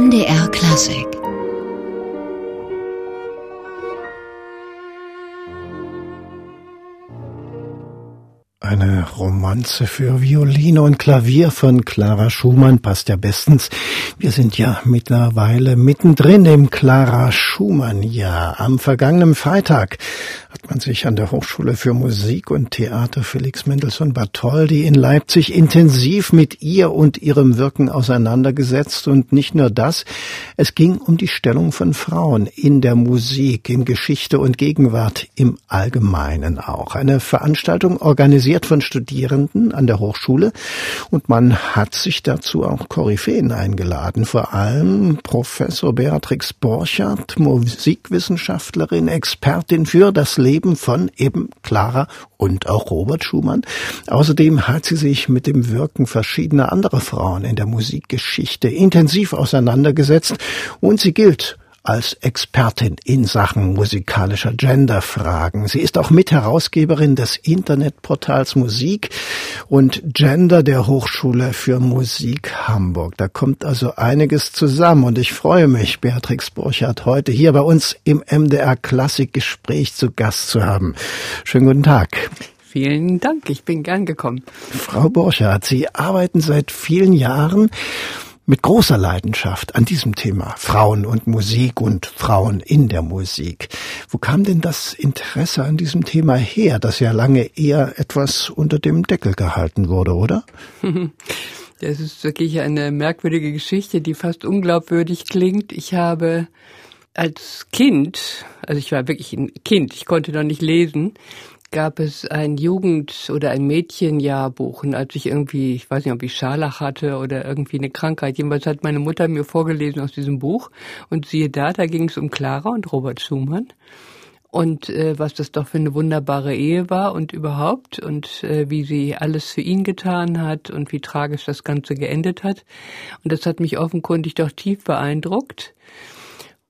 NDR Klassik Eine Romanze für Violine und Klavier von Clara Schumann passt ja bestens. Wir sind ja mittlerweile mittendrin im Clara Schumann-Jahr. Am vergangenen Freitag hat man sich an der Hochschule für Musik und Theater Felix Mendelssohn Bartholdy in Leipzig intensiv mit ihr und ihrem Wirken auseinandergesetzt. Und nicht nur das, es ging um die Stellung von Frauen in der Musik, in Geschichte und Gegenwart im Allgemeinen auch. Eine Veranstaltung organisiert organisiert von Studierenden an der Hochschule und man hat sich dazu auch Koryphäen eingeladen, vor allem Professor Beatrix Borchardt, Musikwissenschaftlerin, Expertin für das Leben von eben Clara und auch Robert Schumann. Außerdem hat sie sich mit dem Wirken verschiedener anderer Frauen in der Musikgeschichte intensiv auseinandergesetzt und sie gilt als Expertin in Sachen musikalischer Genderfragen. Sie ist auch Mitherausgeberin des Internetportals Musik und Gender der Hochschule für Musik Hamburg. Da kommt also einiges zusammen und ich freue mich, Beatrix Burchardt heute hier bei uns im MDR Klassikgespräch zu Gast zu haben. Schönen guten Tag. Vielen Dank, ich bin gern gekommen. Frau Burchardt, Sie arbeiten seit vielen Jahren mit großer Leidenschaft an diesem Thema Frauen und Musik und Frauen in der Musik. Wo kam denn das Interesse an diesem Thema her, das ja lange eher etwas unter dem Deckel gehalten wurde, oder? Das ist wirklich eine merkwürdige Geschichte, die fast unglaubwürdig klingt. Ich habe als Kind, also ich war wirklich ein Kind, ich konnte noch nicht lesen, gab es ein Jugend- oder ein Mädchenjahrbuch. Und als ich irgendwie, ich weiß nicht, ob ich Scharlach hatte oder irgendwie eine Krankheit, jedenfalls hat meine Mutter mir vorgelesen aus diesem Buch. Und siehe da, da ging es um Clara und Robert Schumann. Und äh, was das doch für eine wunderbare Ehe war und überhaupt und äh, wie sie alles für ihn getan hat und wie tragisch das Ganze geendet hat. Und das hat mich offenkundig doch tief beeindruckt.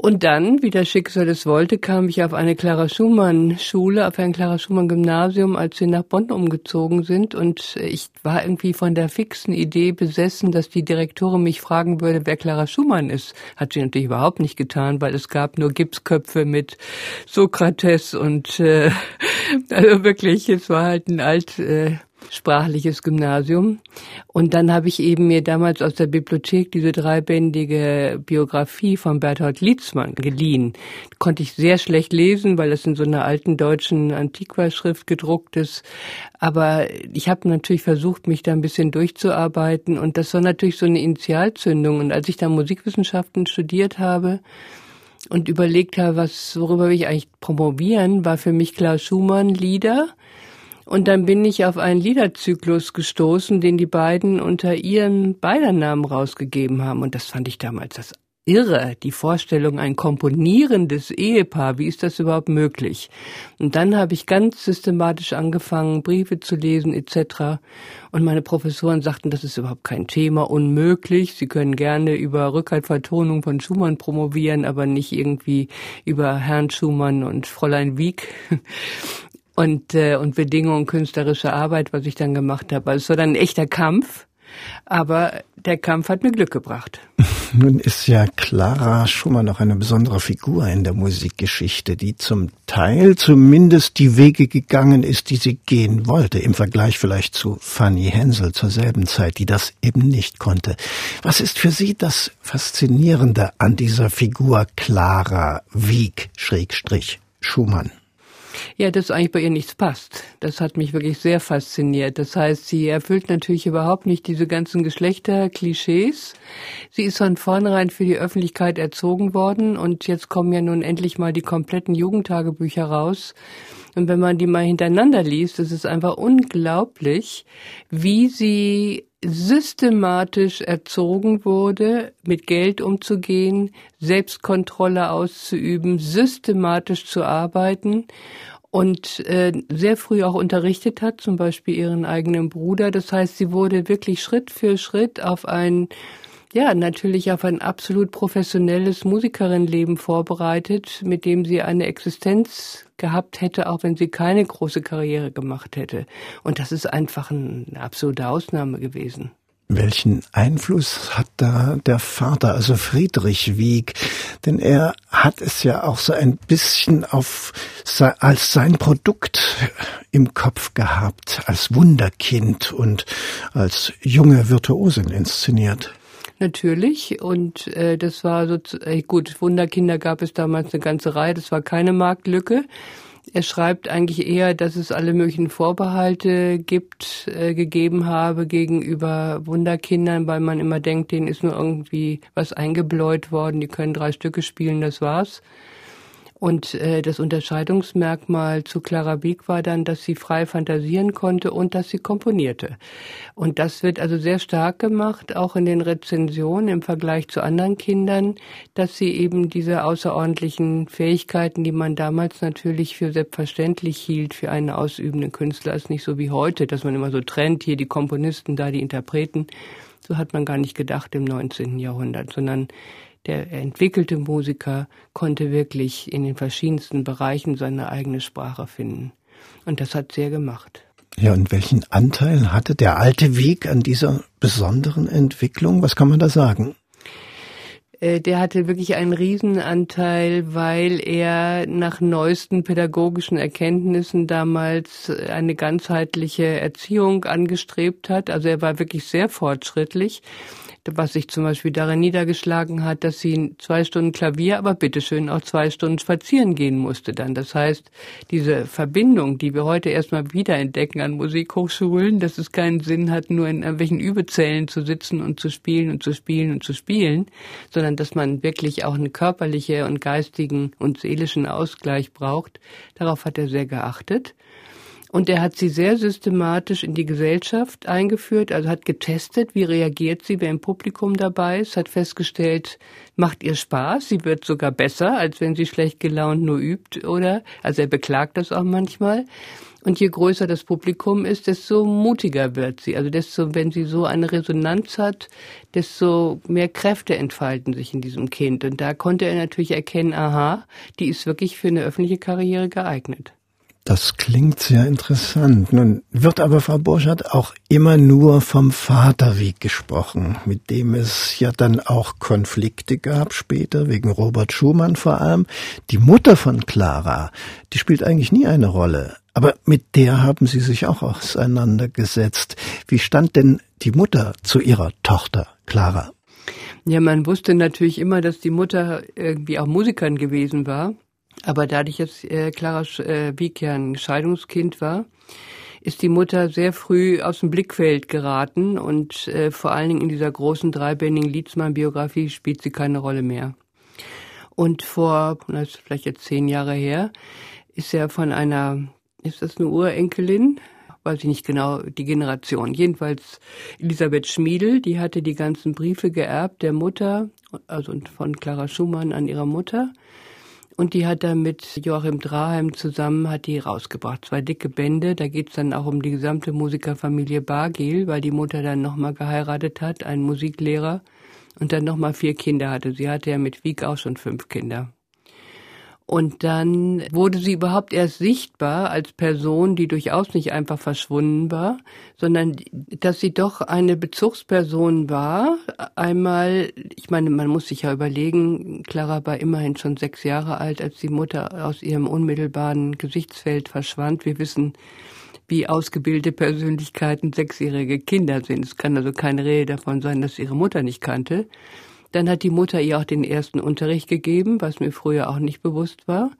Und dann, wie das Schicksal es wollte, kam ich auf eine Clara Schumann Schule, auf ein Clara Schumann Gymnasium, als wir nach Bonn umgezogen sind. Und ich war irgendwie von der fixen Idee besessen, dass die Direktorin mich fragen würde, wer Clara Schumann ist. Hat sie natürlich überhaupt nicht getan, weil es gab nur Gipsköpfe mit Sokrates und äh, also wirklich, es war halt ein alt äh, sprachliches Gymnasium. Und dann habe ich eben mir damals aus der Bibliothek diese dreibändige Biografie von Berthold Lietzmann geliehen. Konnte ich sehr schlecht lesen, weil das in so einer alten deutschen Antiquaschrift gedruckt ist. Aber ich habe natürlich versucht, mich da ein bisschen durchzuarbeiten. Und das war natürlich so eine Initialzündung. Und als ich dann Musikwissenschaften studiert habe, und überlegt habe, was, worüber will ich eigentlich promovieren, war für mich Klaus Schumann Lieder und dann bin ich auf einen Liederzyklus gestoßen, den die beiden unter ihren Beidernamen rausgegeben haben. Und das fand ich damals das irre, die Vorstellung, ein komponierendes Ehepaar, wie ist das überhaupt möglich? Und dann habe ich ganz systematisch angefangen, Briefe zu lesen etc. Und meine Professoren sagten, das ist überhaupt kein Thema, unmöglich. Sie können gerne über Rückhaltvertonung von Schumann promovieren, aber nicht irgendwie über Herrn Schumann und Fräulein Wieck und, äh, und Bedingungen künstlerischer Arbeit, was ich dann gemacht habe. Also es war dann ein echter Kampf, aber der Kampf hat mir Glück gebracht. Nun ist ja Clara Schumann noch eine besondere Figur in der Musikgeschichte, die zum Teil zumindest die Wege gegangen ist, die sie gehen wollte, im Vergleich vielleicht zu Fanny Hensel zur selben Zeit, die das eben nicht konnte. Was ist für Sie das Faszinierende an dieser Figur Clara Wieg, Schrägstrich, Schumann? Ja, dass eigentlich bei ihr nichts passt. Das hat mich wirklich sehr fasziniert. Das heißt, sie erfüllt natürlich überhaupt nicht diese ganzen Geschlechterklischees. Sie ist von vornherein für die Öffentlichkeit erzogen worden und jetzt kommen ja nun endlich mal die kompletten Jugendtagebücher raus. Und wenn man die mal hintereinander liest, ist es einfach unglaublich, wie sie systematisch erzogen wurde, mit Geld umzugehen, Selbstkontrolle auszuüben, systematisch zu arbeiten und äh, sehr früh auch unterrichtet hat, zum Beispiel ihren eigenen Bruder. Das heißt, sie wurde wirklich Schritt für Schritt auf ein ja, natürlich auf ein absolut professionelles Musikerinnenleben vorbereitet, mit dem sie eine Existenz gehabt hätte, auch wenn sie keine große Karriere gemacht hätte. Und das ist einfach eine absolute Ausnahme gewesen. Welchen Einfluss hat da der Vater, also Friedrich Wieg? Denn er hat es ja auch so ein bisschen auf, als sein Produkt im Kopf gehabt, als Wunderkind und als junge Virtuosin inszeniert. Natürlich. Und äh, das war so, äh, gut, Wunderkinder gab es damals eine ganze Reihe, das war keine Marktlücke. Er schreibt eigentlich eher, dass es alle möglichen Vorbehalte gibt, äh, gegeben habe gegenüber Wunderkindern, weil man immer denkt, denen ist nur irgendwie was eingebläut worden, die können drei Stücke spielen, das war's. Und äh, das Unterscheidungsmerkmal zu Clara Wieck war dann, dass sie frei fantasieren konnte und dass sie komponierte. Und das wird also sehr stark gemacht, auch in den Rezensionen im Vergleich zu anderen Kindern, dass sie eben diese außerordentlichen Fähigkeiten, die man damals natürlich für selbstverständlich hielt für einen ausübenden Künstler, ist nicht so wie heute, dass man immer so trennt, hier die Komponisten, da die Interpreten. So hat man gar nicht gedacht im 19. Jahrhundert, sondern der entwickelte Musiker konnte wirklich in den verschiedensten Bereichen seine eigene Sprache finden. Und das hat sehr gemacht. Ja, und welchen Anteil hatte der alte Weg an dieser besonderen Entwicklung? Was kann man da sagen? Äh, der hatte wirklich einen Riesenanteil, weil er nach neuesten pädagogischen Erkenntnissen damals eine ganzheitliche Erziehung angestrebt hat. Also er war wirklich sehr fortschrittlich was sich zum Beispiel darin niedergeschlagen hat, dass sie zwei Stunden Klavier, aber bitteschön auch zwei Stunden spazieren gehen musste dann. Das heißt, diese Verbindung, die wir heute erstmal wiederentdecken an Musikhochschulen, dass es keinen Sinn hat, nur in irgendwelchen Übezellen zu sitzen und zu spielen und zu spielen und zu spielen, sondern dass man wirklich auch einen körperlichen und geistigen und seelischen Ausgleich braucht. Darauf hat er sehr geachtet. Und er hat sie sehr systematisch in die Gesellschaft eingeführt, also hat getestet, wie reagiert sie, wer im Publikum dabei ist, hat festgestellt, macht ihr Spaß, sie wird sogar besser, als wenn sie schlecht gelaunt nur übt, oder? Also er beklagt das auch manchmal. Und je größer das Publikum ist, desto mutiger wird sie. Also desto, wenn sie so eine Resonanz hat, desto mehr Kräfte entfalten sich in diesem Kind. Und da konnte er natürlich erkennen, aha, die ist wirklich für eine öffentliche Karriere geeignet. Das klingt sehr interessant. Nun wird aber Frau Burschert auch immer nur vom Vaterweg gesprochen, mit dem es ja dann auch Konflikte gab später, wegen Robert Schumann vor allem. Die Mutter von Clara, die spielt eigentlich nie eine Rolle. Aber mit der haben Sie sich auch auseinandergesetzt. Wie stand denn die Mutter zu ihrer Tochter Clara? Ja, man wusste natürlich immer, dass die Mutter irgendwie auch Musikerin gewesen war. Aber dadurch jetzt äh, Clara äh, Wieck ja ein Scheidungskind war, ist die Mutter sehr früh aus dem Blickfeld geraten und äh, vor allen Dingen in dieser großen dreibändigen Liedsmann-Biografie spielt sie keine Rolle mehr. Und vor, das ist vielleicht jetzt zehn Jahre her, ist er von einer, ist das eine Urenkelin? Weiß ich nicht genau, die Generation. Jedenfalls Elisabeth Schmiedel, die hatte die ganzen Briefe geerbt der Mutter, also von Clara Schumann an ihre Mutter. Und die hat dann mit Joachim Draheim zusammen, hat die rausgebracht. Zwei dicke Bände, da geht's dann auch um die gesamte Musikerfamilie Bargel, weil die Mutter dann nochmal geheiratet hat, einen Musiklehrer, und dann nochmal vier Kinder hatte. Sie hatte ja mit Wieg auch schon fünf Kinder. Und dann wurde sie überhaupt erst sichtbar als Person, die durchaus nicht einfach verschwunden war, sondern dass sie doch eine Bezugsperson war. Einmal, ich meine, man muss sich ja überlegen, Clara war immerhin schon sechs Jahre alt, als die Mutter aus ihrem unmittelbaren Gesichtsfeld verschwand. Wir wissen, wie ausgebildete Persönlichkeiten sechsjährige Kinder sind. Es kann also keine Rede davon sein, dass sie ihre Mutter nicht kannte. Dann hat die Mutter ihr auch den ersten Unterricht gegeben, was mir früher auch nicht bewusst war.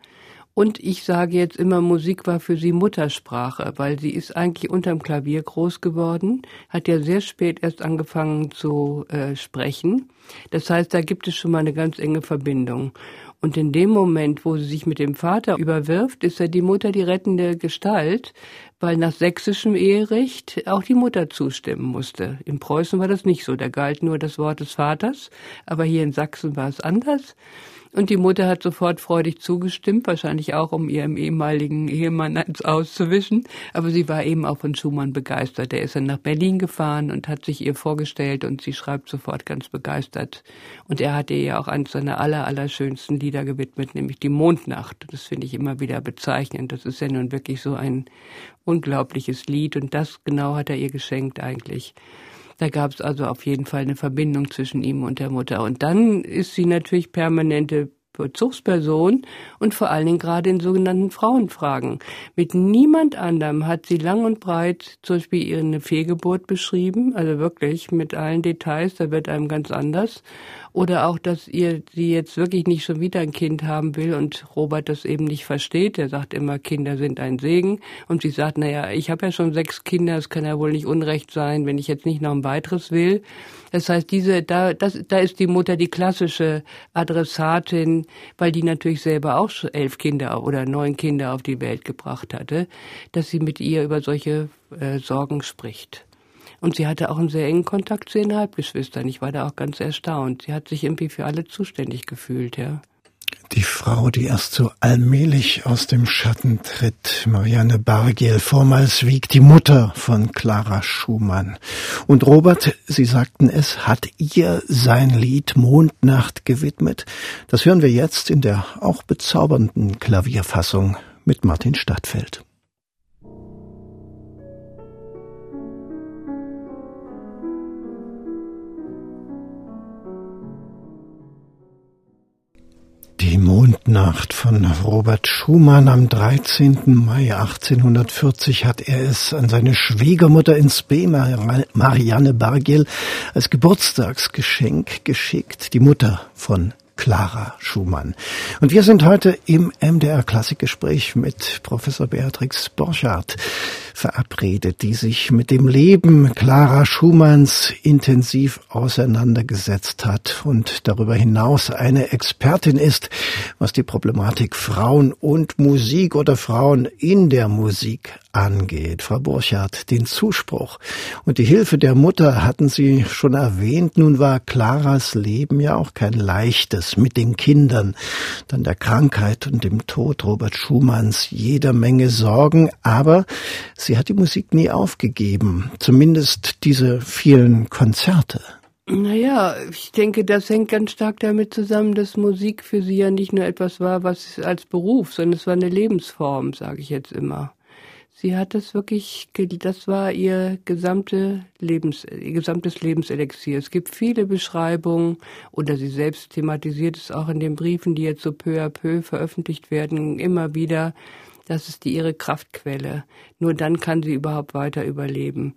Und ich sage jetzt immer, Musik war für sie Muttersprache, weil sie ist eigentlich unterm Klavier groß geworden, hat ja sehr spät erst angefangen zu äh, sprechen. Das heißt, da gibt es schon mal eine ganz enge Verbindung. Und in dem Moment, wo sie sich mit dem Vater überwirft, ist ja die Mutter die rettende Gestalt, weil nach sächsischem Eherecht auch die Mutter zustimmen musste. In Preußen war das nicht so, da galt nur das Wort des Vaters, aber hier in Sachsen war es anders. Und die Mutter hat sofort freudig zugestimmt, wahrscheinlich auch, um ihrem ehemaligen Ehemann eins auszuwischen. Aber sie war eben auch von Schumann begeistert. Er ist dann nach Berlin gefahren und hat sich ihr vorgestellt und sie schreibt sofort ganz begeistert. Und er hat ihr ja auch eines seiner aller, allerschönsten Lieder gewidmet, nämlich die Mondnacht. Das finde ich immer wieder bezeichnend. Das ist ja nun wirklich so ein unglaubliches Lied und das genau hat er ihr geschenkt eigentlich. Da gab es also auf jeden Fall eine Verbindung zwischen ihm und der Mutter. Und dann ist sie natürlich permanente Bezugsperson und vor allen Dingen gerade in sogenannten Frauenfragen. Mit niemand anderem hat sie lang und breit zum Beispiel ihre Fehlgeburt beschrieben, also wirklich mit allen Details, da wird einem ganz anders. Oder auch, dass ihr sie jetzt wirklich nicht schon wieder ein Kind haben will und Robert das eben nicht versteht. Er sagt immer, Kinder sind ein Segen. Und sie sagt, naja, ich habe ja schon sechs Kinder, es kann ja wohl nicht unrecht sein, wenn ich jetzt nicht noch ein weiteres will. Das heißt, diese, da, das, da ist die Mutter die klassische Adressatin, weil die natürlich selber auch elf Kinder oder neun Kinder auf die Welt gebracht hatte, dass sie mit ihr über solche äh, Sorgen spricht. Und sie hatte auch einen sehr engen Kontakt zu ihren Halbgeschwistern. Ich war da auch ganz erstaunt. Sie hat sich irgendwie für alle zuständig gefühlt, ja. Die Frau, die erst so allmählich aus dem Schatten tritt, Marianne Bargiel, vormals wiegt die Mutter von Clara Schumann. Und Robert, Sie sagten es, hat ihr sein Lied Mondnacht gewidmet. Das hören wir jetzt in der auch bezaubernden Klavierfassung mit Martin Stadtfeld. Die Mondnacht von Robert Schumann am 13. Mai 1840 hat er es an seine Schwiegermutter ins B, Marianne Bargel, als Geburtstagsgeschenk geschickt. Die Mutter von Clara Schumann. Und wir sind heute im MDR Klassikgespräch mit Professor Beatrix Borchardt verabredet, die sich mit dem Leben Clara Schumanns intensiv auseinandergesetzt hat und darüber hinaus eine Expertin ist, was die Problematik Frauen und Musik oder Frauen in der Musik angeht. Frau Burchardt, den Zuspruch und die Hilfe der Mutter hatten Sie schon erwähnt. Nun war Claras Leben ja auch kein leichtes mit den Kindern, dann der Krankheit und dem Tod Robert Schumanns jeder Menge Sorgen, aber sie hat die Musik nie aufgegeben, zumindest diese vielen Konzerte. Naja, ich denke, das hängt ganz stark damit zusammen, dass Musik für sie ja nicht nur etwas war, was als Beruf, sondern es war eine Lebensform, sage ich jetzt immer. Sie hat das wirklich, das war ihr gesamte Lebens, ihr gesamtes Lebenselixier. Es gibt viele Beschreibungen oder sie selbst thematisiert es auch in den Briefen, die jetzt so peu à peu veröffentlicht werden, immer wieder. Das ist die ihre Kraftquelle. Nur dann kann sie überhaupt weiter überleben.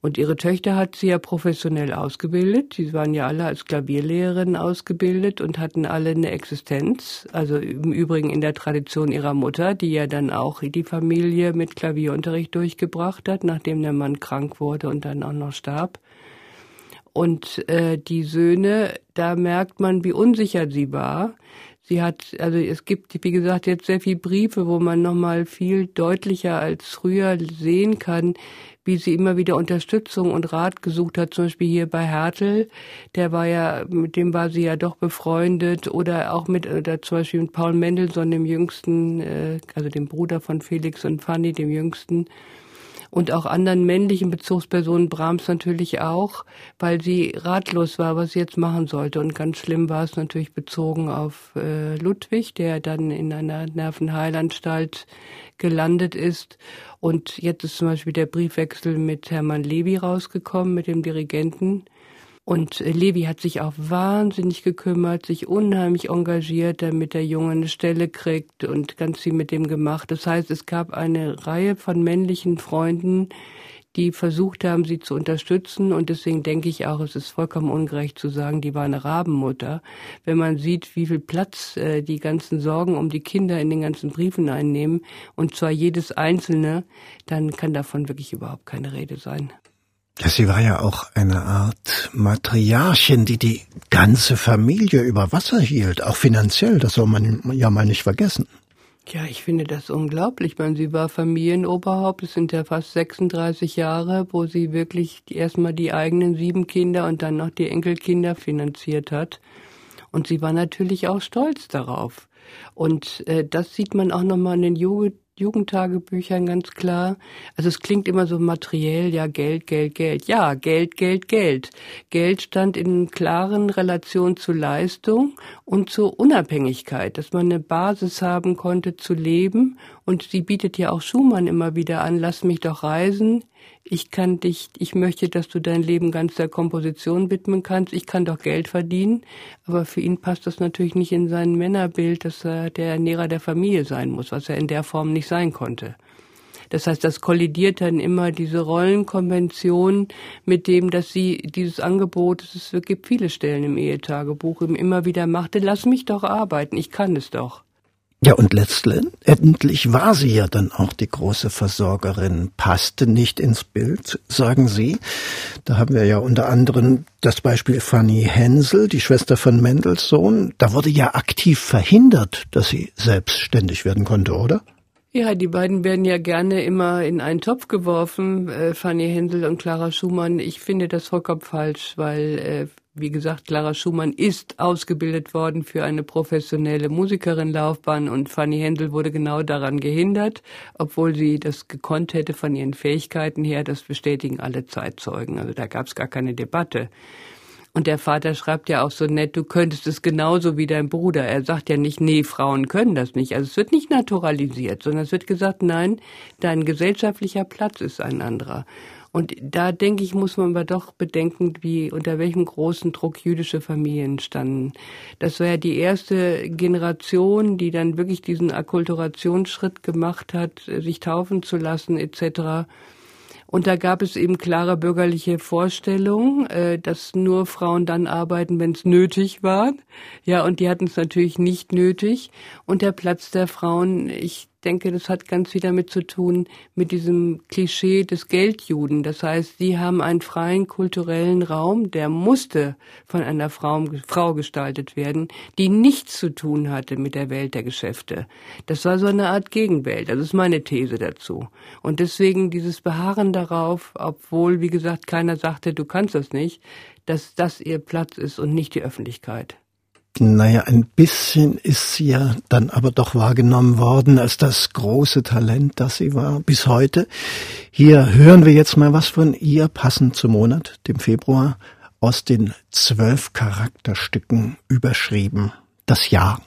Und ihre Töchter hat sie ja professionell ausgebildet. Sie waren ja alle als Klavierlehrerinnen ausgebildet und hatten alle eine Existenz. Also im Übrigen in der Tradition ihrer Mutter, die ja dann auch die Familie mit Klavierunterricht durchgebracht hat, nachdem der Mann krank wurde und dann auch noch starb. Und äh, die Söhne, da merkt man, wie unsicher sie war. Sie hat, also es gibt, wie gesagt, jetzt sehr viele Briefe, wo man nochmal viel deutlicher als früher sehen kann, wie sie immer wieder Unterstützung und Rat gesucht hat, zum Beispiel hier bei Hertel, der war ja, mit dem war sie ja doch befreundet, oder auch mit, oder zum Beispiel mit Paul Mendelssohn, dem Jüngsten, äh, also dem Bruder von Felix und Fanny, dem Jüngsten, und auch anderen männlichen Bezugspersonen, Brahms natürlich auch, weil sie ratlos war, was sie jetzt machen sollte. Und ganz schlimm war es natürlich bezogen auf äh, Ludwig, der dann in einer Nervenheilanstalt gelandet ist. Und jetzt ist zum Beispiel der Briefwechsel mit Hermann Levy rausgekommen, mit dem Dirigenten. Und äh, Levi hat sich auch wahnsinnig gekümmert, sich unheimlich engagiert, damit der Junge eine Stelle kriegt und ganz viel mit dem gemacht. Das heißt, es gab eine Reihe von männlichen Freunden, die versucht haben, sie zu unterstützen. Und deswegen denke ich auch, es ist vollkommen ungerecht zu sagen, die war eine Rabenmutter. Wenn man sieht, wie viel Platz äh, die ganzen Sorgen um die Kinder in den ganzen Briefen einnehmen, und zwar jedes einzelne, dann kann davon wirklich überhaupt keine Rede sein. Sie war ja auch eine Art Matriarchin, die die ganze Familie über Wasser hielt, auch finanziell, das soll man ja mal nicht vergessen. Ja, ich finde das unglaublich. Ich meine, sie war Familienoberhaupt, es sind ja fast 36 Jahre, wo sie wirklich erstmal die eigenen sieben Kinder und dann noch die Enkelkinder finanziert hat. Und sie war natürlich auch stolz darauf. Und äh, das sieht man auch nochmal in den Jugend Jugendtagebüchern ganz klar. Also es klingt immer so materiell, ja, Geld, Geld, Geld. Ja, Geld, Geld, Geld. Geld stand in klaren Relation zu Leistung und zur Unabhängigkeit, dass man eine Basis haben konnte zu leben. Und sie bietet ja auch Schumann immer wieder an, lass mich doch reisen, ich kann dich, ich möchte, dass du dein Leben ganz der Komposition widmen kannst. Ich kann doch Geld verdienen, aber für ihn passt das natürlich nicht in sein Männerbild, dass er der Ernährer der Familie sein muss, was er in der Form nicht sein konnte. Das heißt, das kollidiert dann immer diese Rollenkonvention mit dem, dass sie dieses Angebot, es gibt viele Stellen im Ehetagebuch, immer wieder machte, lass mich doch arbeiten, ich kann es doch. Ja, und letztendlich war sie ja dann auch die große Versorgerin, passte nicht ins Bild, sagen Sie. Da haben wir ja unter anderem das Beispiel Fanny Hensel, die Schwester von Mendelssohn. Da wurde ja aktiv verhindert, dass sie selbstständig werden konnte, oder? Ja, die beiden werden ja gerne immer in einen Topf geworfen, äh, Fanny Hensel und Clara Schumann. Ich finde das vollkommen falsch, weil, äh, wie gesagt, Clara Schumann ist ausgebildet worden für eine professionelle Musikerin-Laufbahn und Fanny Hensel wurde genau daran gehindert, obwohl sie das gekonnt hätte von ihren Fähigkeiten her. Das bestätigen alle Zeitzeugen. Also da gab es gar keine Debatte. Und der Vater schreibt ja auch so nett, du könntest es genauso wie dein Bruder. Er sagt ja nicht, nee, Frauen können das nicht. Also es wird nicht naturalisiert, sondern es wird gesagt, nein, dein gesellschaftlicher Platz ist ein anderer. Und da denke ich, muss man aber doch bedenken, wie, unter welchem großen Druck jüdische Familien standen. Das war ja die erste Generation, die dann wirklich diesen Akkulturationsschritt gemacht hat, sich taufen zu lassen, etc. Und da gab es eben klare bürgerliche Vorstellungen, äh, dass nur Frauen dann arbeiten, wenn es nötig war. Ja, und die hatten es natürlich nicht nötig. Und der Platz der Frauen, ich denke, das hat ganz viel damit zu tun, mit diesem Klischee des Geldjuden. Das heißt, sie haben einen freien kulturellen Raum, der musste von einer Frau, Frau gestaltet werden, die nichts zu tun hatte mit der Welt der Geschäfte. Das war so eine Art Gegenwelt. Das ist meine These dazu. Und deswegen dieses Beharren darauf, obwohl, wie gesagt, keiner sagte, du kannst das nicht, dass das ihr Platz ist und nicht die Öffentlichkeit. Naja, ein bisschen ist sie ja dann aber doch wahrgenommen worden als das große Talent, das sie war, bis heute. Hier hören wir jetzt mal was von ihr, passend zum Monat, dem Februar, aus den zwölf Charakterstücken überschrieben. Das Jahr.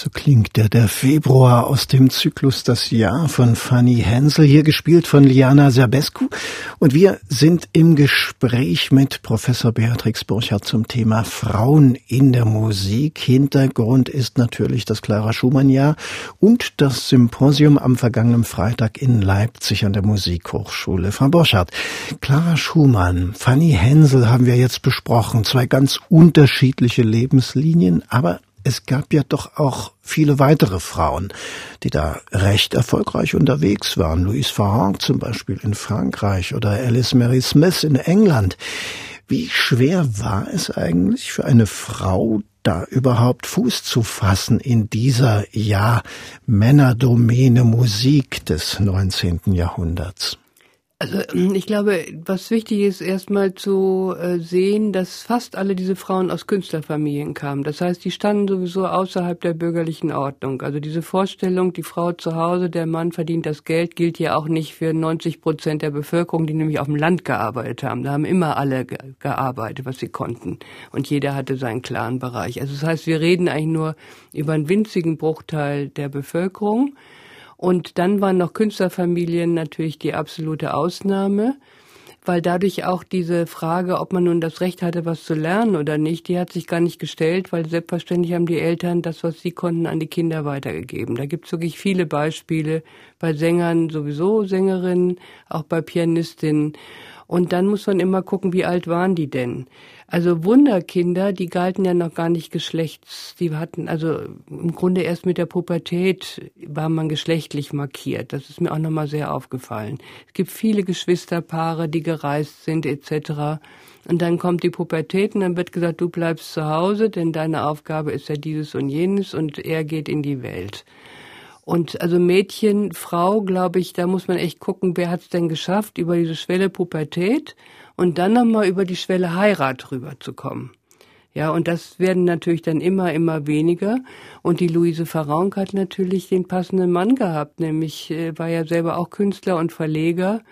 So klingt der, der Februar aus dem Zyklus Das Jahr von Fanny Hensel, hier gespielt von Liana Serbescu. Und wir sind im Gespräch mit Professor Beatrix Burchardt zum Thema Frauen in der Musik. Hintergrund ist natürlich das Clara Schumann-Jahr und das Symposium am vergangenen Freitag in Leipzig an der Musikhochschule. Frau Burchardt, Clara Schumann, Fanny Hensel haben wir jetzt besprochen. Zwei ganz unterschiedliche Lebenslinien, aber es gab ja doch auch viele weitere Frauen, die da recht erfolgreich unterwegs waren. Louise Farron zum Beispiel in Frankreich oder Alice Mary Smith in England. Wie schwer war es eigentlich für eine Frau, da überhaupt Fuß zu fassen in dieser, ja, Männerdomäne Musik des 19. Jahrhunderts? Also ähm, ich glaube, was wichtig ist, erstmal zu äh, sehen, dass fast alle diese Frauen aus Künstlerfamilien kamen. Das heißt, die standen sowieso außerhalb der bürgerlichen Ordnung. Also diese Vorstellung, die Frau zu Hause, der Mann verdient das Geld, gilt ja auch nicht für 90 Prozent der Bevölkerung, die nämlich auf dem Land gearbeitet haben. Da haben immer alle gearbeitet, was sie konnten. Und jeder hatte seinen klaren Bereich. Also das heißt, wir reden eigentlich nur über einen winzigen Bruchteil der Bevölkerung. Und dann waren noch Künstlerfamilien natürlich die absolute Ausnahme, weil dadurch auch diese Frage, ob man nun das Recht hatte, was zu lernen oder nicht, die hat sich gar nicht gestellt, weil selbstverständlich haben die Eltern das, was sie konnten, an die Kinder weitergegeben. Da gibt es wirklich viele Beispiele bei Sängern sowieso, Sängerinnen, auch bei Pianistinnen. Und dann muss man immer gucken, wie alt waren die denn? Also Wunderkinder, die galten ja noch gar nicht geschlechts, die hatten also im Grunde erst mit der Pubertät war man geschlechtlich markiert. Das ist mir auch nochmal sehr aufgefallen. Es gibt viele Geschwisterpaare, die gereist sind etc. Und dann kommt die Pubertät und dann wird gesagt, du bleibst zu Hause, denn deine Aufgabe ist ja dieses und jenes und er geht in die Welt. Und also Mädchen, Frau, glaube ich, da muss man echt gucken, wer hat es denn geschafft, über diese Schwelle Pubertät und dann nochmal über die Schwelle Heirat rüberzukommen. Ja, und das werden natürlich dann immer, immer weniger. Und die Luise Farranc hat natürlich den passenden Mann gehabt, nämlich äh, war ja selber auch Künstler und Verleger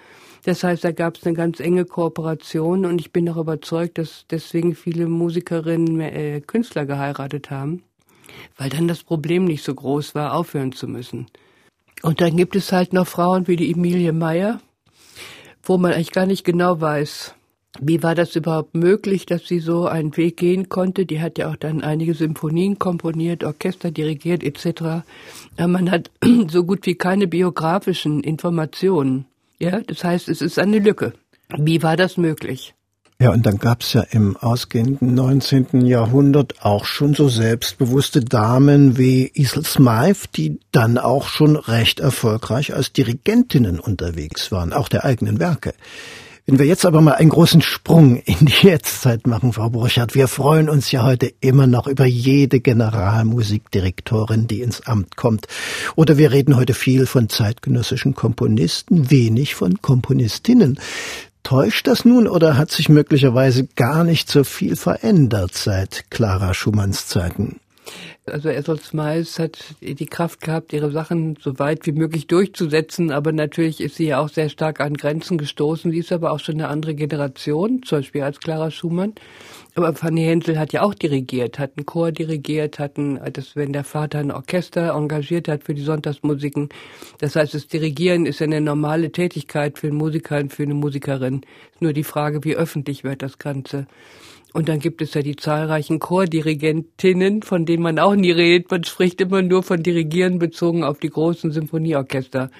Das heißt, da gab es eine ganz enge Kooperation und ich bin auch überzeugt, dass deswegen viele Musikerinnen äh, Künstler geheiratet haben, weil dann das Problem nicht so groß war, aufhören zu müssen. Und dann gibt es halt noch Frauen wie die Emilie Meyer, wo man eigentlich gar nicht genau weiß, wie war das überhaupt möglich, dass sie so einen Weg gehen konnte? Die hat ja auch dann einige Symphonien komponiert, Orchester dirigiert etc. Aber man hat so gut wie keine biografischen Informationen. Ja, das heißt, es ist eine Lücke. Wie war das möglich? Ja, und dann gab's ja im ausgehenden 19. Jahrhundert auch schon so selbstbewusste Damen wie Isel Smythe, die dann auch schon recht erfolgreich als Dirigentinnen unterwegs waren, auch der eigenen Werke. Wenn wir jetzt aber mal einen großen Sprung in die Jetztzeit machen, Frau Burchardt, wir freuen uns ja heute immer noch über jede Generalmusikdirektorin, die ins Amt kommt. Oder wir reden heute viel von zeitgenössischen Komponisten, wenig von Komponistinnen. Täuscht das nun oder hat sich möglicherweise gar nicht so viel verändert seit Clara Schumanns Zeiten? Also Ethel Smiles hat die Kraft gehabt, ihre Sachen so weit wie möglich durchzusetzen, aber natürlich ist sie ja auch sehr stark an Grenzen gestoßen. Sie ist aber auch schon eine andere Generation, zum Beispiel als Clara Schumann. Aber Fanny Hensel hat ja auch dirigiert, hat einen Chor dirigiert, hat ein, das, wenn der Vater ein Orchester engagiert hat für die Sonntagsmusiken. Das heißt, das Dirigieren ist eine normale Tätigkeit für einen Musiker und für eine Musikerin. Ist nur die Frage, wie öffentlich wird das Ganze. Und dann gibt es ja die zahlreichen Chordirigentinnen, von denen man auch nie redet. Man spricht immer nur von Dirigieren bezogen auf die großen Symphonieorchester.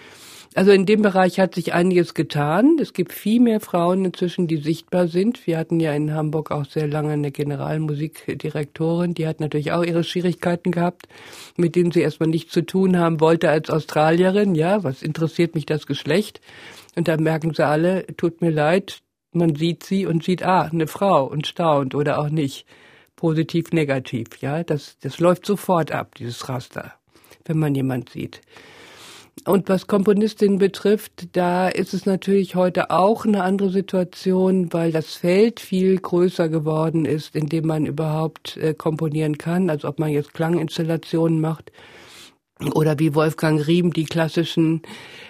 Also in dem Bereich hat sich einiges getan. Es gibt viel mehr Frauen inzwischen, die sichtbar sind. Wir hatten ja in Hamburg auch sehr lange eine Generalmusikdirektorin, die hat natürlich auch ihre Schwierigkeiten gehabt, mit denen sie erstmal nichts zu tun haben wollte als Australierin. Ja, was interessiert mich das Geschlecht? Und da merken sie alle, tut mir leid, man sieht sie und sieht, ah, eine Frau und staunt oder auch nicht. Positiv, negativ, ja. Das, das läuft sofort ab, dieses Raster, wenn man jemand sieht. Und was Komponistinnen betrifft, da ist es natürlich heute auch eine andere Situation, weil das Feld viel größer geworden ist, in dem man überhaupt äh, komponieren kann. Also ob man jetzt Klanginstallationen macht oder wie Wolfgang Riem die klassischen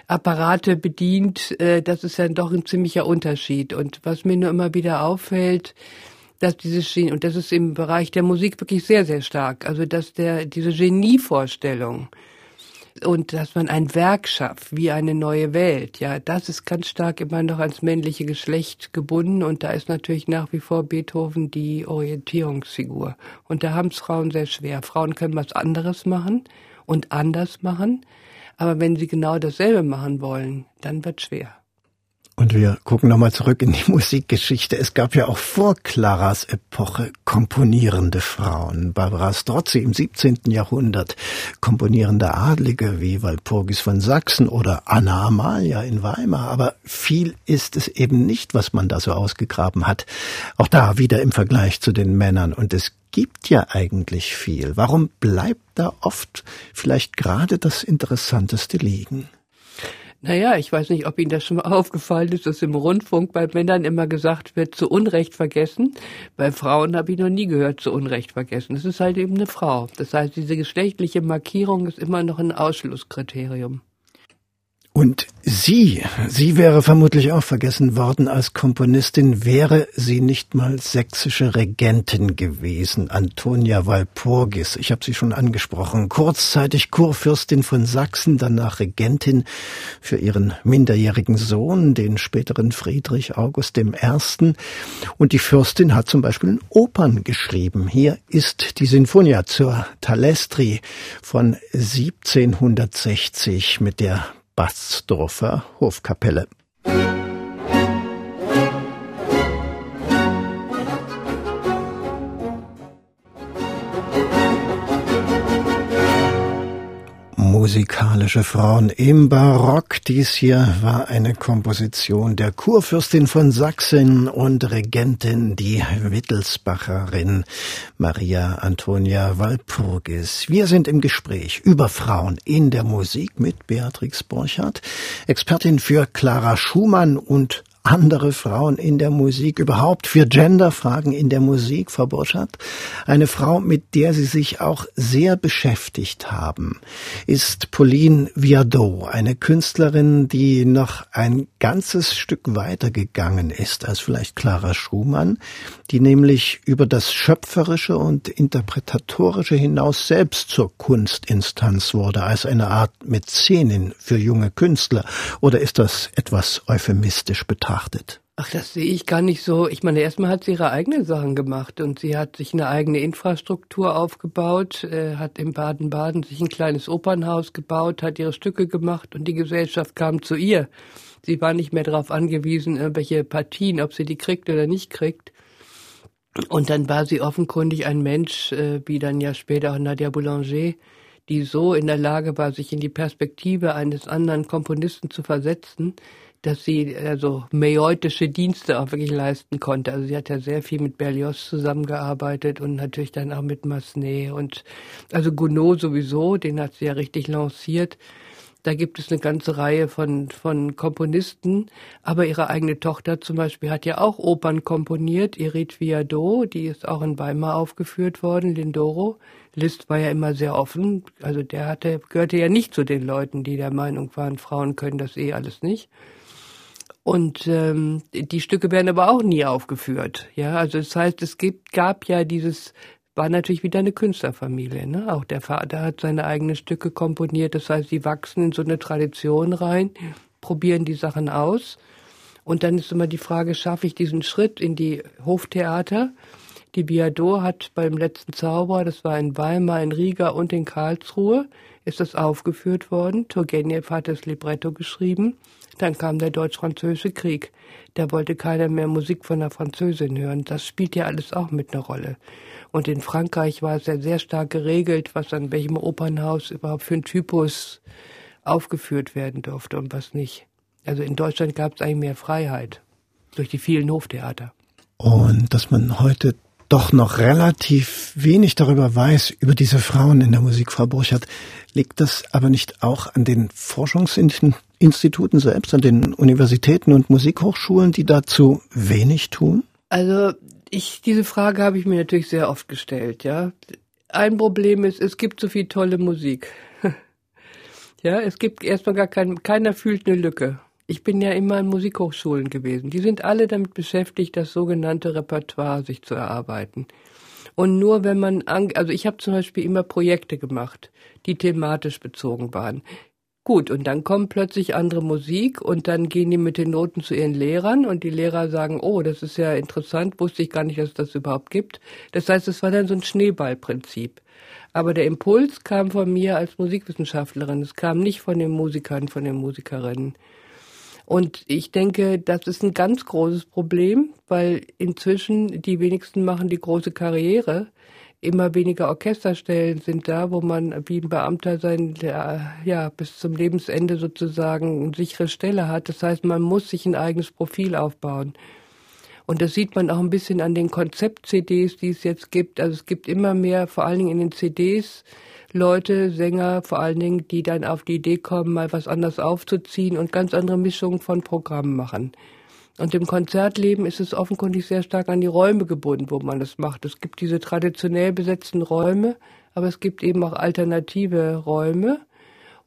Apparate bedient, äh, das ist dann doch ein ziemlicher Unterschied. Und was mir nur immer wieder auffällt, dass diese Genie, und das ist im Bereich der Musik wirklich sehr, sehr stark, also dass der, diese Genievorstellung und dass man ein Werk schafft, wie eine neue Welt, ja, das ist ganz stark immer noch ans männliche Geschlecht gebunden und da ist natürlich nach wie vor Beethoven die Orientierungsfigur. Und da haben es Frauen sehr schwer. Frauen können was anderes machen, und anders machen. Aber wenn sie genau dasselbe machen wollen, dann wird schwer. Und wir gucken nochmal zurück in die Musikgeschichte. Es gab ja auch vor Claras Epoche komponierende Frauen. Barbara Strozzi im 17. Jahrhundert, komponierende Adlige wie Walpurgis von Sachsen oder Anna Amalia in Weimar. Aber viel ist es eben nicht, was man da so ausgegraben hat. Auch da wieder im Vergleich zu den Männern. Und es gibt ja eigentlich viel. Warum bleibt da oft vielleicht gerade das Interessanteste liegen? Naja, ich weiß nicht, ob Ihnen das schon mal aufgefallen ist, dass im Rundfunk bei Männern immer gesagt wird, zu Unrecht vergessen. Bei Frauen habe ich noch nie gehört, zu Unrecht vergessen. Es ist halt eben eine Frau. Das heißt, diese geschlechtliche Markierung ist immer noch ein Ausschlusskriterium. Und sie, sie wäre vermutlich auch vergessen worden als Komponistin, wäre sie nicht mal sächsische Regentin gewesen, Antonia Walpurgis. Ich habe sie schon angesprochen. Kurzzeitig Kurfürstin von Sachsen, danach Regentin für ihren minderjährigen Sohn, den späteren Friedrich August I. Und die Fürstin hat zum Beispiel Opern geschrieben. Hier ist die Sinfonia zur Talestri von 1760 mit der Basdorfer Hofkapelle. Musikalische Frauen im Barock. Dies hier war eine Komposition der Kurfürstin von Sachsen und Regentin, die Wittelsbacherin Maria Antonia Walpurgis. Wir sind im Gespräch über Frauen in der Musik mit Beatrix Borchardt, Expertin für Clara Schumann und andere Frauen in der Musik, überhaupt für Genderfragen in der Musik, Frau Burschardt. Eine Frau, mit der Sie sich auch sehr beschäftigt haben, ist Pauline Viardot, eine Künstlerin, die noch ein ganzes Stück weiter gegangen ist als vielleicht Clara Schumann, die nämlich über das Schöpferische und Interpretatorische hinaus selbst zur Kunstinstanz wurde, als eine Art Mäzenin für junge Künstler. Oder ist das etwas euphemistisch betrachtet? Ach, das sehe ich gar nicht so. Ich meine, erstmal hat sie ihre eigenen Sachen gemacht und sie hat sich eine eigene Infrastruktur aufgebaut, äh, hat in Baden-Baden sich ein kleines Opernhaus gebaut, hat ihre Stücke gemacht und die Gesellschaft kam zu ihr. Sie war nicht mehr darauf angewiesen, irgendwelche Partien, ob sie die kriegt oder nicht kriegt. Und dann war sie offenkundig ein Mensch, äh, wie dann ja später auch Nadia Boulanger, die so in der Lage war, sich in die Perspektive eines anderen Komponisten zu versetzen, dass sie also meutische Dienste auch wirklich leisten konnte. Also sie hat ja sehr viel mit Berlioz zusammengearbeitet und natürlich dann auch mit Massenet und also Gounod sowieso, den hat sie ja richtig lanciert. Da gibt es eine ganze Reihe von, von Komponisten, aber ihre eigene Tochter zum Beispiel hat ja auch Opern komponiert, Irit Viardot, die ist auch in Weimar aufgeführt worden, Lindoro. Liszt war ja immer sehr offen, also der hatte, gehörte ja nicht zu den Leuten, die der Meinung waren, Frauen können das eh alles nicht. Und ähm, die Stücke werden aber auch nie aufgeführt. Ja, also das heißt, es gibt, gab ja dieses war natürlich wieder eine Künstlerfamilie. Ne? Auch der Vater hat seine eigenen Stücke komponiert. Das heißt, sie wachsen in so eine Tradition rein, probieren die Sachen aus. Und dann ist immer die Frage, schaffe ich diesen Schritt in die Hoftheater? Die Biador hat beim letzten Zauber, das war in Weimar, in Riga und in Karlsruhe, ist das aufgeführt worden. Turgenev hat das Libretto geschrieben. Dann kam der Deutsch-Französische Krieg. Da wollte keiner mehr Musik von der Französin hören. Das spielt ja alles auch mit einer Rolle. Und in Frankreich war es ja sehr stark geregelt, was an welchem Opernhaus überhaupt für ein Typus aufgeführt werden durfte und was nicht. Also in Deutschland gab es eigentlich mehr Freiheit durch die vielen Hoftheater. Und dass man heute doch noch relativ wenig darüber weiß, über diese Frauen in der Musik, Frau Burchardt, liegt das aber nicht auch an den Forschungsinstituten selbst, an den Universitäten und Musikhochschulen, die dazu wenig tun? Also ich, diese Frage habe ich mir natürlich sehr oft gestellt, ja. Ein Problem ist, es gibt so viel tolle Musik. ja, es gibt erstmal gar kein, keiner fühlt eine Lücke. Ich bin ja immer in Musikhochschulen gewesen. Die sind alle damit beschäftigt, das sogenannte Repertoire sich zu erarbeiten. Und nur wenn man, also ich habe zum Beispiel immer Projekte gemacht, die thematisch bezogen waren. Gut, und dann kommt plötzlich andere Musik und dann gehen die mit den Noten zu ihren Lehrern und die Lehrer sagen, oh, das ist ja interessant, wusste ich gar nicht, dass es das überhaupt gibt. Das heißt, es war dann so ein Schneeballprinzip. Aber der Impuls kam von mir als Musikwissenschaftlerin, es kam nicht von den Musikern, von den Musikerinnen. Und ich denke, das ist ein ganz großes Problem, weil inzwischen die wenigsten machen die große Karriere immer weniger Orchesterstellen sind da, wo man wie ein Beamter sein, ja, bis zum Lebensende sozusagen eine sichere Stelle hat. Das heißt, man muss sich ein eigenes Profil aufbauen. Und das sieht man auch ein bisschen an den Konzept-CDs, die es jetzt gibt. Also es gibt immer mehr, vor allen Dingen in den CDs, Leute, Sänger vor allen Dingen, die dann auf die Idee kommen, mal was anders aufzuziehen und ganz andere Mischungen von Programmen machen. Und im Konzertleben ist es offenkundig sehr stark an die Räume gebunden, wo man das macht. Es gibt diese traditionell besetzten Räume, aber es gibt eben auch alternative Räume.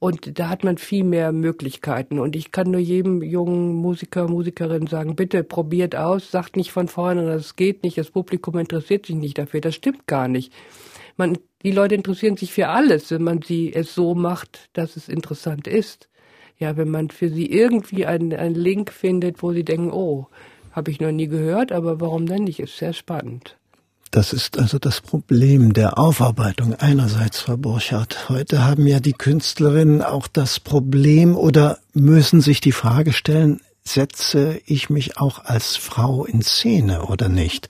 Und da hat man viel mehr Möglichkeiten. Und ich kann nur jedem jungen Musiker, Musikerin sagen, bitte probiert aus, sagt nicht von vorne, das geht nicht, das Publikum interessiert sich nicht dafür. Das stimmt gar nicht. Man, die Leute interessieren sich für alles, wenn man sie es so macht, dass es interessant ist ja, wenn man für sie irgendwie einen, einen Link findet, wo sie denken, oh, habe ich noch nie gehört, aber warum denn nicht? Ist sehr spannend. Das ist also das Problem der Aufarbeitung einerseits, Frau Burchardt. Heute haben ja die Künstlerinnen auch das Problem oder müssen sich die Frage stellen, setze ich mich auch als Frau in Szene oder nicht?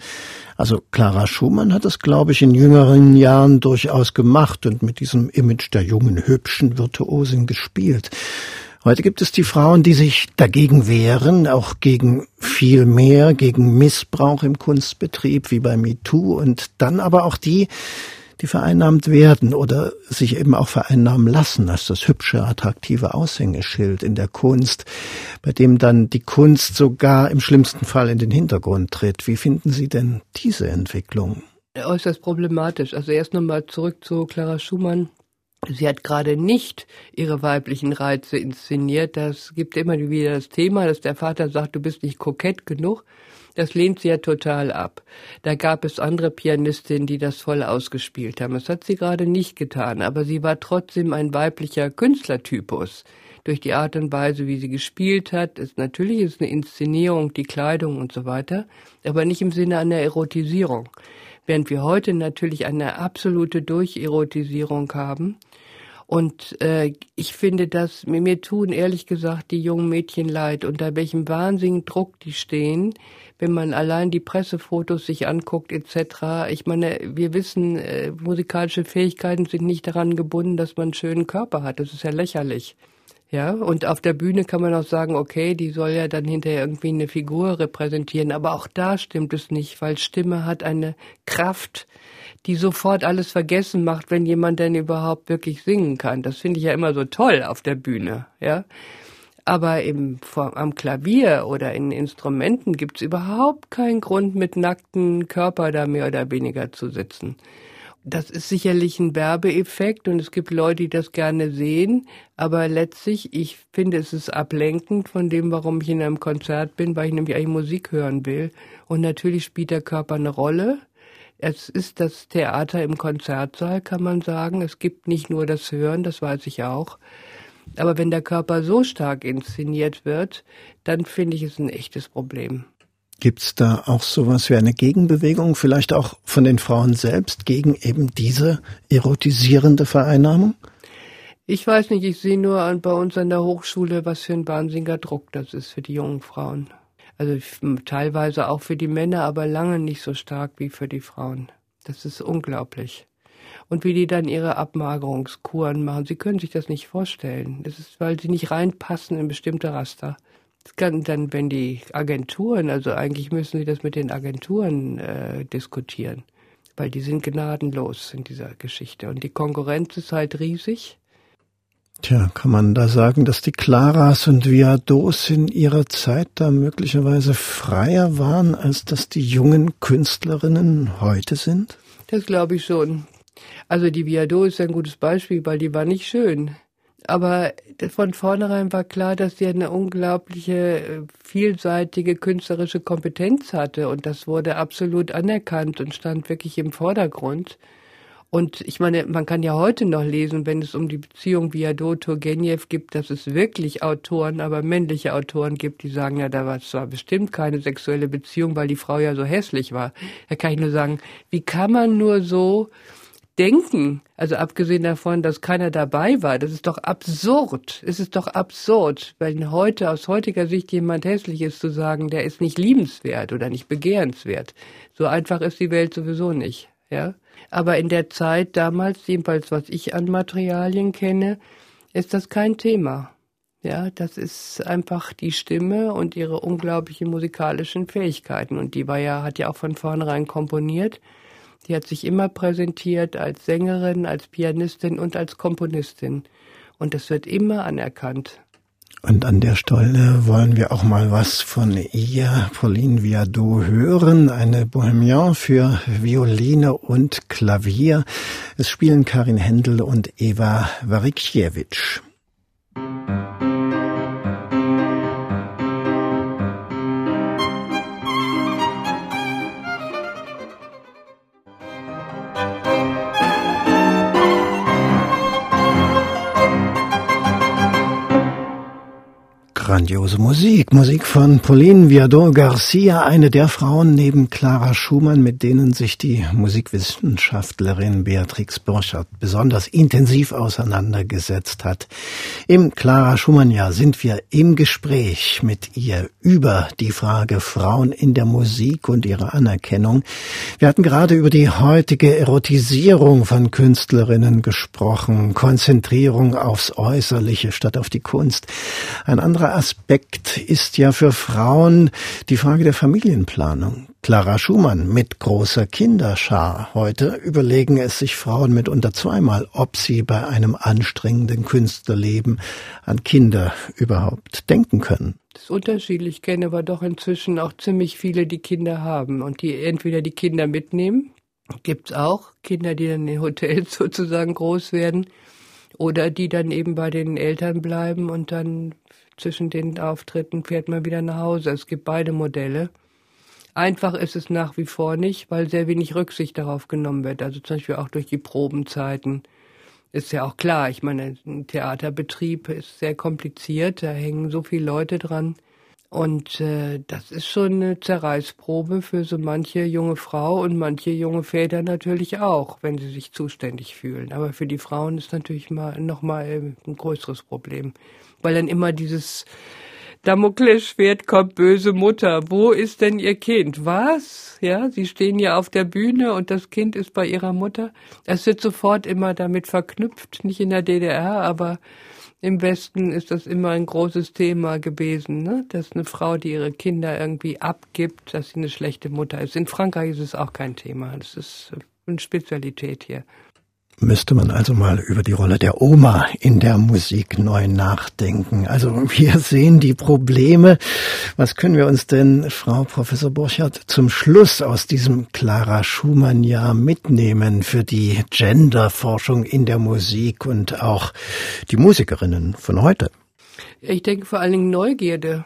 Also Clara Schumann hat das, glaube ich, in jüngeren Jahren durchaus gemacht und mit diesem Image der jungen, hübschen Virtuosin gespielt. Heute gibt es die Frauen, die sich dagegen wehren, auch gegen viel mehr, gegen Missbrauch im Kunstbetrieb wie bei MeToo und dann aber auch die, die vereinnahmt werden oder sich eben auch vereinnahmen lassen als das hübsche, attraktive Aushängeschild in der Kunst, bei dem dann die Kunst sogar im schlimmsten Fall in den Hintergrund tritt. Wie finden Sie denn diese Entwicklung? Äußerst problematisch. Also erst nochmal zurück zu Clara Schumann. Sie hat gerade nicht ihre weiblichen Reize inszeniert. Das gibt immer wieder das Thema, dass der Vater sagt, du bist nicht kokett genug. Das lehnt sie ja total ab. Da gab es andere Pianistinnen, die das voll ausgespielt haben. Das hat sie gerade nicht getan, aber sie war trotzdem ein weiblicher Künstlertypus. Durch die Art und Weise, wie sie gespielt hat, ist natürlich ist eine Inszenierung, die Kleidung und so weiter, aber nicht im Sinne einer Erotisierung. Während wir heute natürlich eine absolute Durcherotisierung haben, und äh, ich finde, dass mir, tun ehrlich gesagt die jungen Mädchen leid, unter welchem wahnsinnigen Druck die stehen, wenn man allein die Pressefotos sich anguckt etc. Ich meine, wir wissen, äh, musikalische Fähigkeiten sind nicht daran gebunden, dass man einen schönen Körper hat. Das ist ja lächerlich. Ja, und auf der Bühne kann man auch sagen, okay, die soll ja dann hinterher irgendwie eine Figur repräsentieren, aber auch da stimmt es nicht, weil Stimme hat eine Kraft, die sofort alles vergessen macht, wenn jemand denn überhaupt wirklich singen kann. Das finde ich ja immer so toll auf der Bühne, ja. Aber im, am Klavier oder in Instrumenten gibt es überhaupt keinen Grund, mit nackten Körper da mehr oder weniger zu sitzen. Das ist sicherlich ein Werbeeffekt und es gibt Leute, die das gerne sehen, aber letztlich, ich finde, es ist ablenkend von dem, warum ich in einem Konzert bin, weil ich nämlich eigentlich Musik hören will. Und natürlich spielt der Körper eine Rolle, es ist das Theater im Konzertsaal, kann man sagen. Es gibt nicht nur das Hören, das weiß ich auch. Aber wenn der Körper so stark inszeniert wird, dann finde ich es ein echtes Problem. Gibt's da auch sowas wie eine Gegenbewegung, vielleicht auch von den Frauen selbst gegen eben diese erotisierende Vereinnahmung? Ich weiß nicht, ich sehe nur bei uns an der Hochschule, was für ein wahnsinniger Druck das ist für die jungen Frauen. Also teilweise auch für die Männer, aber lange nicht so stark wie für die Frauen. Das ist unglaublich. Und wie die dann ihre Abmagerungskuren machen, sie können sich das nicht vorstellen. Das ist, weil sie nicht reinpassen in bestimmte Raster. Kann dann, wenn die Agenturen, also eigentlich müssen sie das mit den Agenturen äh, diskutieren, weil die sind gnadenlos in dieser Geschichte. Und die Konkurrenz ist halt riesig. Tja, kann man da sagen, dass die Claras und Viados in ihrer Zeit da möglicherweise freier waren, als dass die jungen Künstlerinnen heute sind? Das glaube ich schon. Also die Viado ist ein gutes Beispiel, weil die war nicht schön. Aber von vornherein war klar, dass sie eine unglaubliche, äh, vielseitige künstlerische Kompetenz hatte. Und das wurde absolut anerkannt und stand wirklich im Vordergrund. Und ich meine, man kann ja heute noch lesen, wenn es um die Beziehung Viadot-Turgenev gibt, dass es wirklich Autoren, aber männliche Autoren gibt, die sagen, ja, da war zwar bestimmt keine sexuelle Beziehung, weil die Frau ja so hässlich war. Da kann ich nur sagen, wie kann man nur so denken? Also abgesehen davon, dass keiner dabei war, das ist doch absurd. Es ist doch absurd, wenn heute aus heutiger Sicht jemand hässlich ist, zu sagen, der ist nicht liebenswert oder nicht begehrenswert. So einfach ist die Welt sowieso nicht, ja? Aber in der Zeit damals, jedenfalls was ich an Materialien kenne, ist das kein Thema. Ja, das ist einfach die Stimme und ihre unglaublichen musikalischen Fähigkeiten. Und die war ja, hat ja auch von vornherein komponiert. Die hat sich immer präsentiert als Sängerin, als Pianistin und als Komponistin. Und das wird immer anerkannt. Und an der Stelle wollen wir auch mal was von ihr, Pauline Viardot, hören. Eine Bohemian für Violine und Klavier. Es spielen Karin Händel und Eva Warikiewicz. Grandiose Musik. Musik von Pauline Viardot Garcia, eine der Frauen neben Clara Schumann, mit denen sich die Musikwissenschaftlerin Beatrix Borchardt besonders intensiv auseinandergesetzt hat. Im Clara Schumann-Jahr sind wir im Gespräch mit ihr über die Frage Frauen in der Musik und ihre Anerkennung. Wir hatten gerade über die heutige Erotisierung von Künstlerinnen gesprochen, Konzentrierung aufs Äußerliche statt auf die Kunst. Ein anderer Aspekt ist ja für Frauen die Frage der Familienplanung. Clara Schumann mit großer Kinderschar. Heute überlegen es sich Frauen mitunter zweimal, ob sie bei einem anstrengenden Künstlerleben an Kinder überhaupt denken können. Das ist unterschiedlich. Ich kenne aber doch inzwischen auch ziemlich viele, die Kinder haben und die entweder die Kinder mitnehmen, gibt's auch Kinder, die dann in Hotels sozusagen groß werden oder die dann eben bei den Eltern bleiben und dann zwischen den Auftritten fährt man wieder nach Hause. Es gibt beide Modelle. Einfach ist es nach wie vor nicht, weil sehr wenig Rücksicht darauf genommen wird. Also zum Beispiel auch durch die Probenzeiten. Ist ja auch klar, ich meine, ein Theaterbetrieb ist sehr kompliziert, da hängen so viele Leute dran. Und äh, das ist schon eine Zerreißprobe für so manche junge Frau und manche junge Väter natürlich auch, wenn sie sich zuständig fühlen. Aber für die Frauen ist natürlich mal noch mal ein größeres Problem, weil dann immer dieses Damoklesschwert kommt böse Mutter. Wo ist denn ihr Kind? Was? Ja, sie stehen ja auf der Bühne und das Kind ist bei ihrer Mutter. Es wird sofort immer damit verknüpft, nicht in der DDR, aber im Westen ist das immer ein großes Thema gewesen, ne? dass eine Frau, die ihre Kinder irgendwie abgibt, dass sie eine schlechte Mutter ist. In Frankreich ist es auch kein Thema. Das ist eine Spezialität hier müsste man also mal über die Rolle der Oma in der Musik neu nachdenken. Also wir sehen die Probleme. Was können wir uns denn, Frau Professor Burchardt, zum Schluss aus diesem Clara Schumann-Jahr mitnehmen für die Genderforschung in der Musik und auch die Musikerinnen von heute? Ich denke vor allen Dingen Neugierde.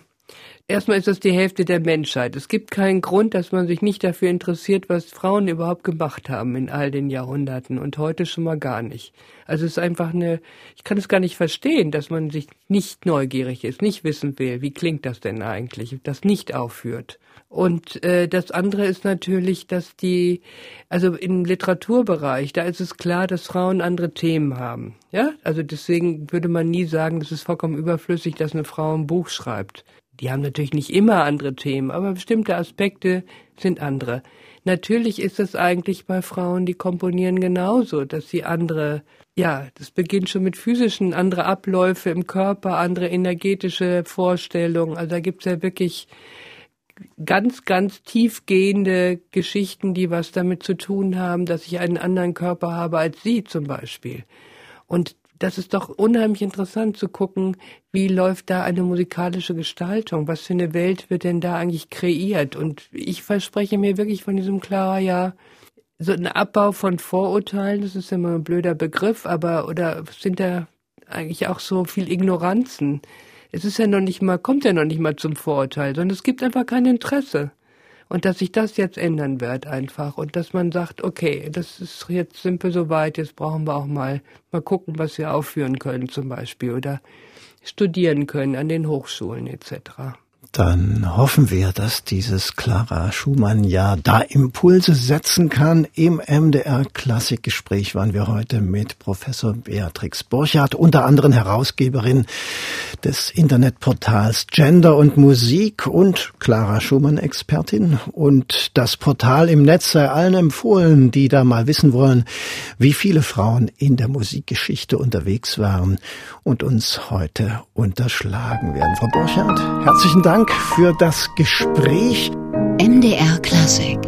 Erstmal ist das die Hälfte der Menschheit. Es gibt keinen Grund, dass man sich nicht dafür interessiert, was Frauen überhaupt gemacht haben in all den Jahrhunderten und heute schon mal gar nicht. Also es ist einfach eine, ich kann es gar nicht verstehen, dass man sich nicht neugierig ist, nicht wissen will, wie klingt das denn eigentlich, das nicht aufführt. Und äh, das andere ist natürlich, dass die, also im Literaturbereich, da ist es klar, dass Frauen andere Themen haben. Ja, also deswegen würde man nie sagen, es ist vollkommen überflüssig, dass eine Frau ein Buch schreibt. Die haben natürlich nicht immer andere Themen, aber bestimmte Aspekte sind andere. Natürlich ist es eigentlich bei Frauen, die komponieren genauso, dass sie andere, ja, das beginnt schon mit physischen, andere Abläufe im Körper, andere energetische Vorstellungen. Also da gibt's ja wirklich ganz, ganz tiefgehende Geschichten, die was damit zu tun haben, dass ich einen anderen Körper habe als Sie zum Beispiel. Und das ist doch unheimlich interessant zu gucken, wie läuft da eine musikalische Gestaltung? Was für eine Welt wird denn da eigentlich kreiert? Und ich verspreche mir wirklich von diesem Clara ja so ein Abbau von Vorurteilen, das ist immer ein blöder Begriff, aber oder sind da eigentlich auch so viel Ignoranzen? Es ist ja noch nicht mal, kommt ja noch nicht mal zum Vorurteil, sondern es gibt einfach kein Interesse. Und dass sich das jetzt ändern wird einfach und dass man sagt, okay, das ist jetzt simpel soweit, jetzt brauchen wir auch mal mal gucken, was wir aufführen können zum Beispiel oder studieren können an den Hochschulen etc. Dann hoffen wir, dass dieses Clara Schumann ja da Impulse setzen kann. Im MDR Klassikgespräch waren wir heute mit Professor Beatrix Borchardt, unter anderem Herausgeberin des Internetportals Gender und Musik und Clara Schumann Expertin. Und das Portal im Netz sei allen empfohlen, die da mal wissen wollen, wie viele Frauen in der Musikgeschichte unterwegs waren und uns heute unterschlagen werden. Frau Borchardt, herzlichen Dank für das Gespräch. MDR Klassik